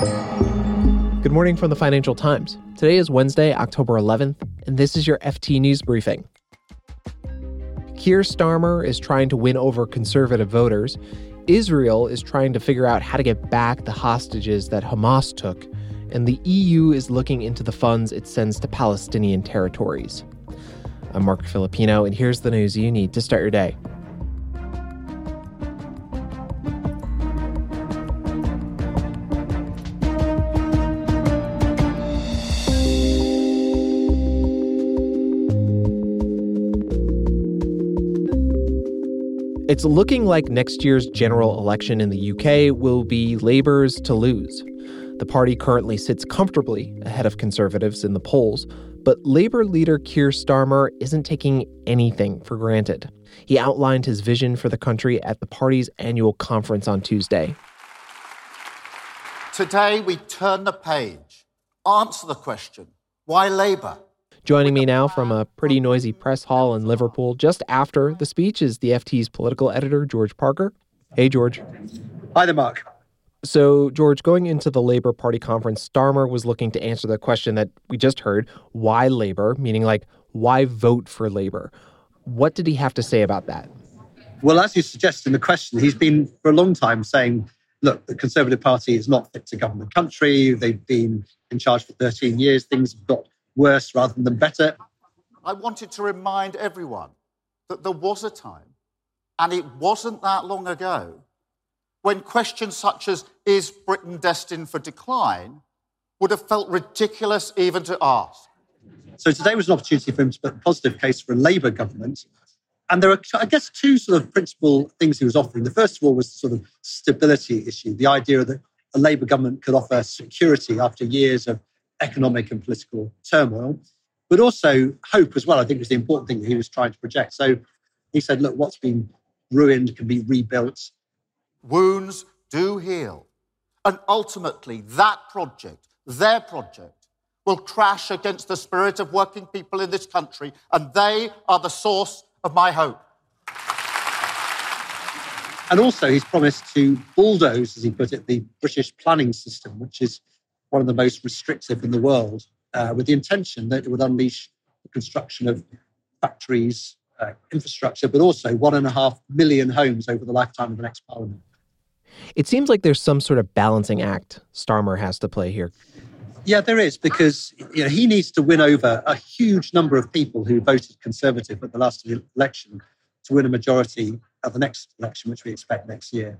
Good morning from the Financial Times. Today is Wednesday, October 11th, and this is your FT News Briefing. Keir Starmer is trying to win over conservative voters. Israel is trying to figure out how to get back the hostages that Hamas took. And the EU is looking into the funds it sends to Palestinian territories. I'm Marc Filippino, and here's the news you need to start your day. It's looking like next year's general election in the UK will be Labour's to lose. The party currently sits comfortably ahead of Conservatives in the polls, but Labour leader Keir Starmer isn't taking anything for granted. He outlined his vision for the country at the party's annual conference on Tuesday. Today, we turn the page, answer the question why Labour? Joining me now from a pretty noisy press hall in Liverpool just after the speech is the FT's political editor, George Parker. Hey, George. Hi there, Marc. So, George, going into the Labour Party conference, Starmer was looking to answer the question that we just heard why Labour, meaning like, why vote for Labour? What did he have to say about that? Well, as you suggest in the question, he's been for a long time saying, look, the Conservative Party is not fit to govern the country. They've been in charge for 13 years. Things have got worse rather than better. I wanted to remind everyone that there was a time, and it wasn't that long ago, when questions such as, is Britain destined for decline, would have felt ridiculous even to ask. So today was an opportunity for him to put a positive case for a Labour government. And there are, I guess, two sort of principal things he was offering. The first of all was the sort of stability issue, the idea that a Labour government could offer security after years of economic and political turmoil, but also hope as well, I think was the important thing that he was trying to project. So he said, look, what's been ruined can be rebuilt. Wounds do heal. And ultimately, that project, their project, will crash against the spirit of working people in this country, and they are the source of my hope. And also, he's promised to bulldoze, as he put it, the British planning system, which is one of the most restrictive in the world, uh, with the intention that it would unleash the construction of factories, uh, infrastructure, but also one and a half million homes over the lifetime of the next parliament. It seems like there's some sort of balancing act Starmer has to play here. Yeah, there is, because you know, he needs to win over a huge number of people who voted Conservative at the last election to win a majority at the next election, which we expect next year.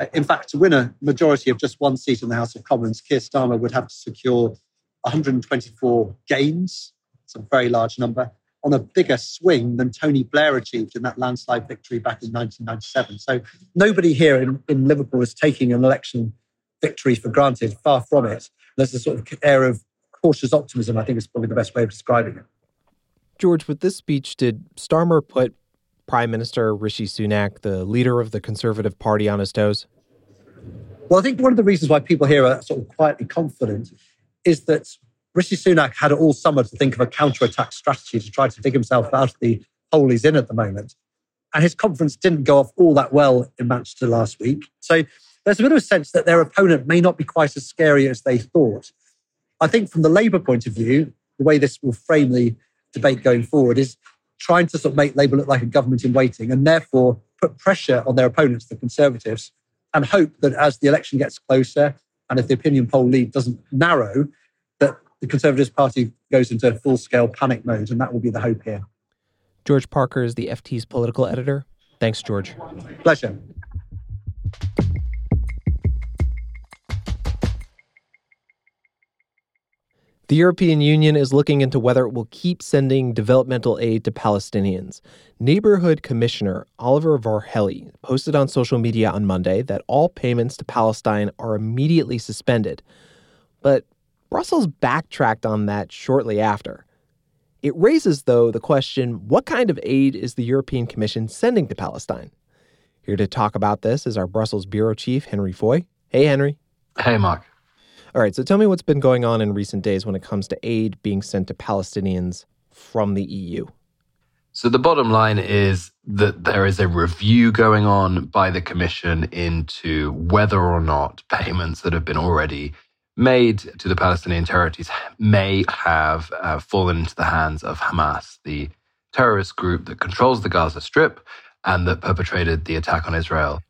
Uh, in fact, to win a majority of just one seat in the House of Commons, Keir Starmer would have to secure 124 gains. It's a very large number on a bigger swing than Tony Blair achieved in that landslide victory back in 1997. So nobody here in, in Liverpool is taking an election victory for granted, far from it. There's a sort of air of cautious optimism, I think is probably the best way of describing it. George, with this speech, did Starmer put Prime Minister Rishi Sunak, the leader of the Conservative Party, on his toes? Well, I think one of the reasons why people here are sort of quietly confident is that Rishi Sunak had all summer to think of a counter-attack strategy to try to dig himself out of the hole he's in at the moment. And his conference didn't go off all that well in Manchester last week. So there's a bit of a sense that their opponent may not be quite as scary as they thought. I think from the Labour point of view, the way this will frame the debate going forward is trying to sort of make Labour look like a government in waiting and therefore put pressure on their opponents, the Conservatives, and hope that as the election gets closer and if the opinion poll lead doesn't narrow, that the Conservative Party goes into full scale panic mode. And that will be the hope here. George Parker is the FT's political editor. Thanks, George. Pleasure. The European Union is looking into whether it will keep sending developmental aid to Palestinians. Neighborhood Commissioner Oliver Varhelyi posted on social media on Monday that all payments to Palestine are immediately suspended. But Brussels backtracked on that shortly after. It raises, though, the question what kind of aid is the European Commission sending to Palestine? Here to talk about this is our Brussels bureau chief, Henry Foy. Hey, Henry. Hey, Marc. All right, so tell me what's been going on in recent days when it comes to aid being sent to Palestinians from the EU. So, the bottom line is that there is a review going on by the Commission into whether or not payments that have been already made to the Palestinian territories may have uh, fallen into the hands of Hamas, the terrorist group that controls the Gaza Strip and that perpetrated the attack on Israel.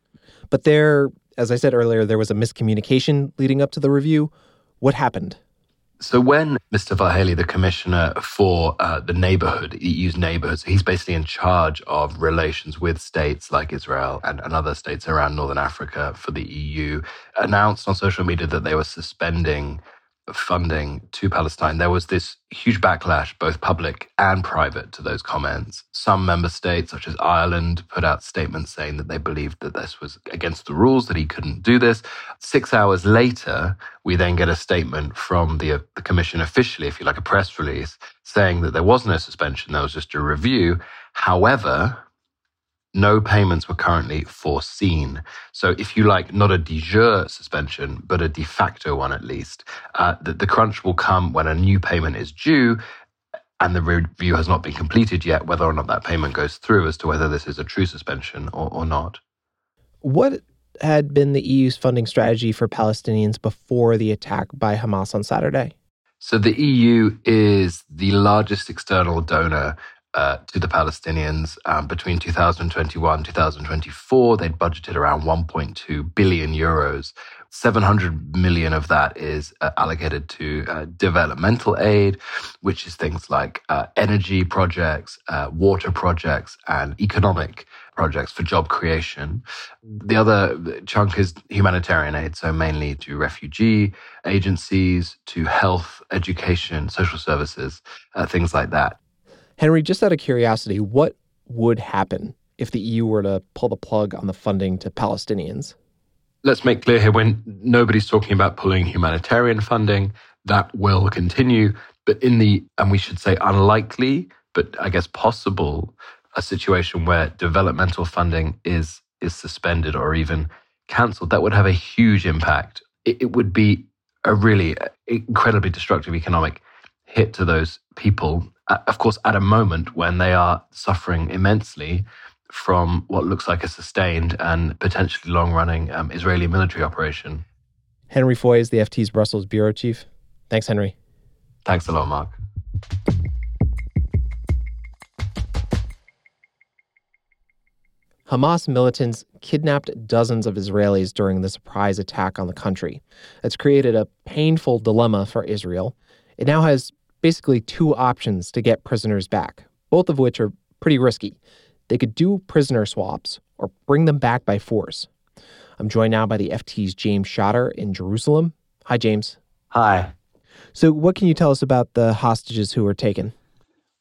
But there, as I said earlier, there was a miscommunication leading up to the review. What happened? So when Mr. Varhelyi, the commissioner for uh, the neighborhood, EU's neighborhood, so he's basically in charge of relations with states like Israel and, and other states around Northern Africa for the EU, announced on social media that they were suspending funding to Palestine, there was this huge backlash, both public and private, to those comments. Some member states, such as Ireland, put out statements saying that they believed that this was against the rules, that he couldn't do this. Six hours later, we then get a statement from the, the Commission officially, if you like, a press release, saying that there was no suspension, there was just a review. However, no payments were currently foreseen. So, if you like, not a de jure suspension, but a de facto one at least. Uh, the, the crunch will come when a new payment is due and the review has not been completed yet, whether or not that payment goes through as to whether this is a true suspension or, or not. What had been the EU's funding strategy for Palestinians before the attack by Hamas on Saturday? So, the EU is the largest external donor uh, to the Palestinians um, between 2021 2024. They'd budgeted around 1.2 billion euros. 700 million of that is uh, allocated to uh, developmental aid, which is things like uh, energy projects, uh, water projects, and economic projects for job creation. The other chunk is humanitarian aid, so mainly to refugee agencies, to health, education, social services, uh, things like that. Henry, just out of curiosity, what would happen if the EU were to pull the plug on the funding to Palestinians? Let's make clear here when nobody's talking about pulling humanitarian funding, that will continue. But in the, and we should say unlikely, but I guess possible, a situation where developmental funding is is suspended or even cancelled, that would have a huge impact. It, it would be a really uh, incredibly destructive economic hit to those people of course, at a moment when they are suffering immensely from what looks like a sustained and potentially long running um, Israeli military operation. Henry Foy is the FT's Brussels bureau chief. Thanks, Henry. Thanks a lot, Marc. Hamas militants kidnapped dozens of Israelis during the surprise attack on the country. It's created a painful dilemma for Israel. It now has basically two options to get prisoners back, both of which are pretty risky. They could do prisoner swaps or bring them back by force. I'm joined now by the FT's James Schotter in Jerusalem. Hi, James. Hi. So, what can you tell us about the hostages who were taken?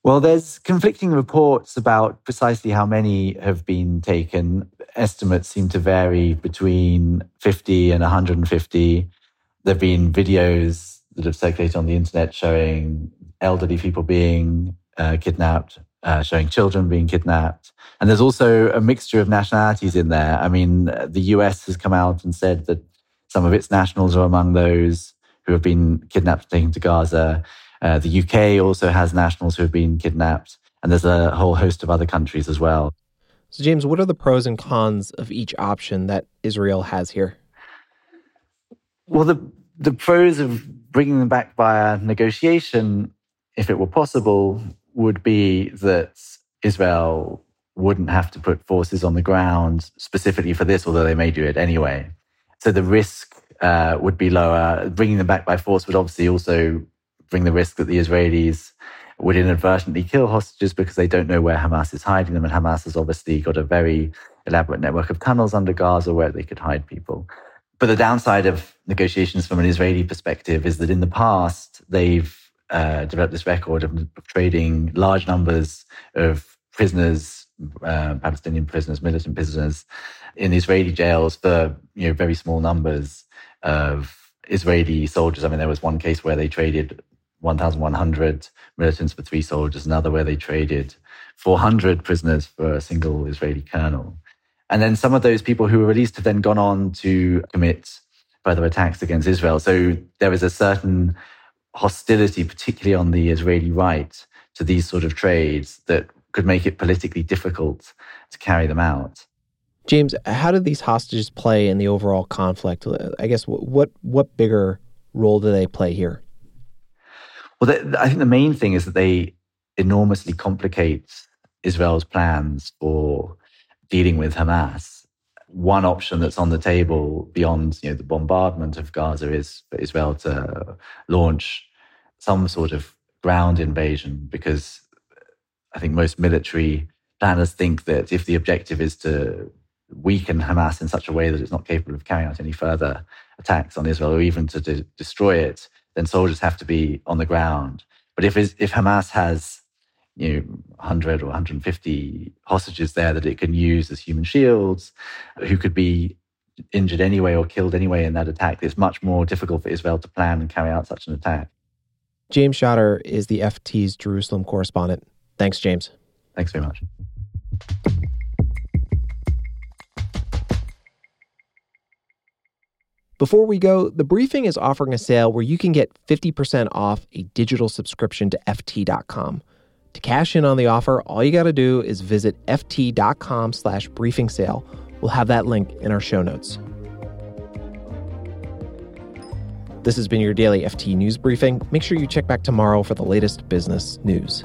Well, there's conflicting reports about precisely how many have been taken. Estimates seem to vary between 50 and 150. There have been videos that have circulated on the internet showing elderly people being uh, kidnapped, uh, showing children being kidnapped. And there's also a mixture of nationalities in there. I mean, the US has come out and said that some of its nationals are among those who have been kidnapped and taken to Gaza. Uh, the UK also has nationals who have been kidnapped. And there's a whole host of other countries as well. So, James, what are the pros and cons of each option that Israel has here? Well, the the pros of bringing them back via negotiation, if it were possible, would be that Israel wouldn't have to put forces on the ground specifically for this, although they may do it anyway. So the risk uh, would be lower. Bringing them back by force would obviously also bring the risk that the Israelis would inadvertently kill hostages because they don't know where Hamas is hiding them. And Hamas has obviously got a very elaborate network of tunnels under Gaza where they could hide people. But the downside of negotiations from an Israeli perspective is that in the past, they've uh, developed this record of, of, trading large numbers of prisoners, uh, Palestinian prisoners, militant prisoners, in Israeli jails for you know very small numbers of Israeli soldiers. I mean, there was one case where they traded 1,100 militants for three soldiers, another where they traded 400 prisoners for a single Israeli colonel. And then some of those people who were released have then gone on to commit further attacks against Israel. So there is a certain hostility, particularly on the Israeli right, to these sort of trades that could make it politically difficult to carry them out. James, how do these hostages play in the overall conflict? I guess what what bigger role do they play here? Well, they, I think the main thing is that they enormously complicate Israel's plans for dealing with Hamas. One option that's on the table beyond you know, the bombardment of Gaza is for Israel to launch some sort of ground invasion because I think most military planners think that if the objective is to weaken Hamas in such a way that it's not capable of carrying out any further attacks on Israel or even to de- destroy it, then soldiers have to be on the ground. But if if Hamas has you know 100 or 150 hostages there that it can use as human shields, who could be injured anyway or killed anyway in that attack, it's much more difficult for Israel to plan and carry out such an attack. James Schotter is the FT's Jerusalem correspondent. Thanks, James. Thanks very much. Before we go, the briefing is offering a sale where you can get 50% off a digital subscription to FT.com. To cash in on the offer, all you got to do is visit FT.com slash briefing sale. We'll have that link in our show notes. This has been your daily FT News Briefing. Make sure you check back tomorrow for the latest business news.